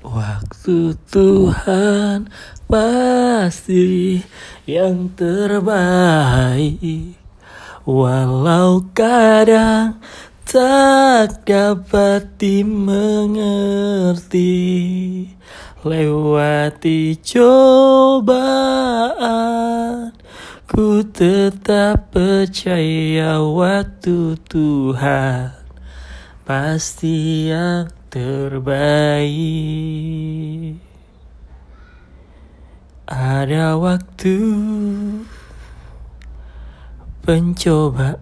Waktu Tuhan pasti yang terbaik. Walau kadang tak dapat dimengerti Lewati cobaan Ku tetap percaya waktu Tuhan Pasti yang terbaik. Ada waktu pencobaan.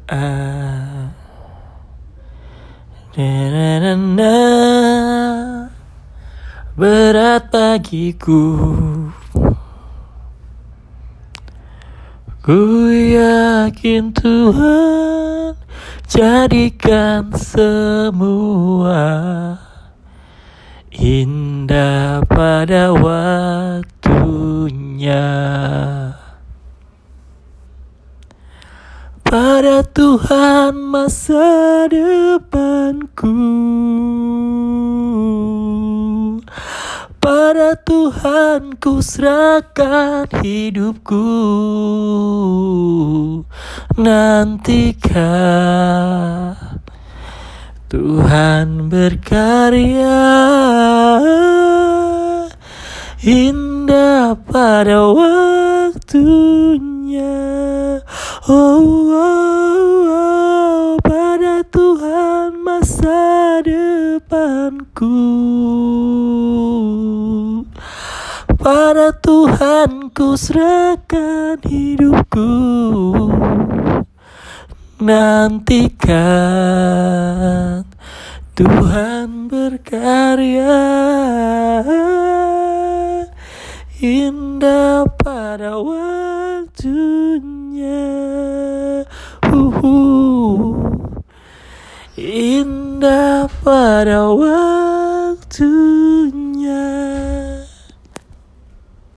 Na, na, na. Berat bagiku. Ku yakin Tuhan jadikan semua indah pada waktunya. Pada Tuhan masa depanku Pada Tuhan ku serahkan hidupku Nantikan Tuhan berkarya Indah pada waktunya. Oh, oh, oh, pada Tuhan masa depanku. Pada Tuhan ku serahkan hidupku. Nantikan Tuhan berkarya Indah pada waktunya. Indah pada waktu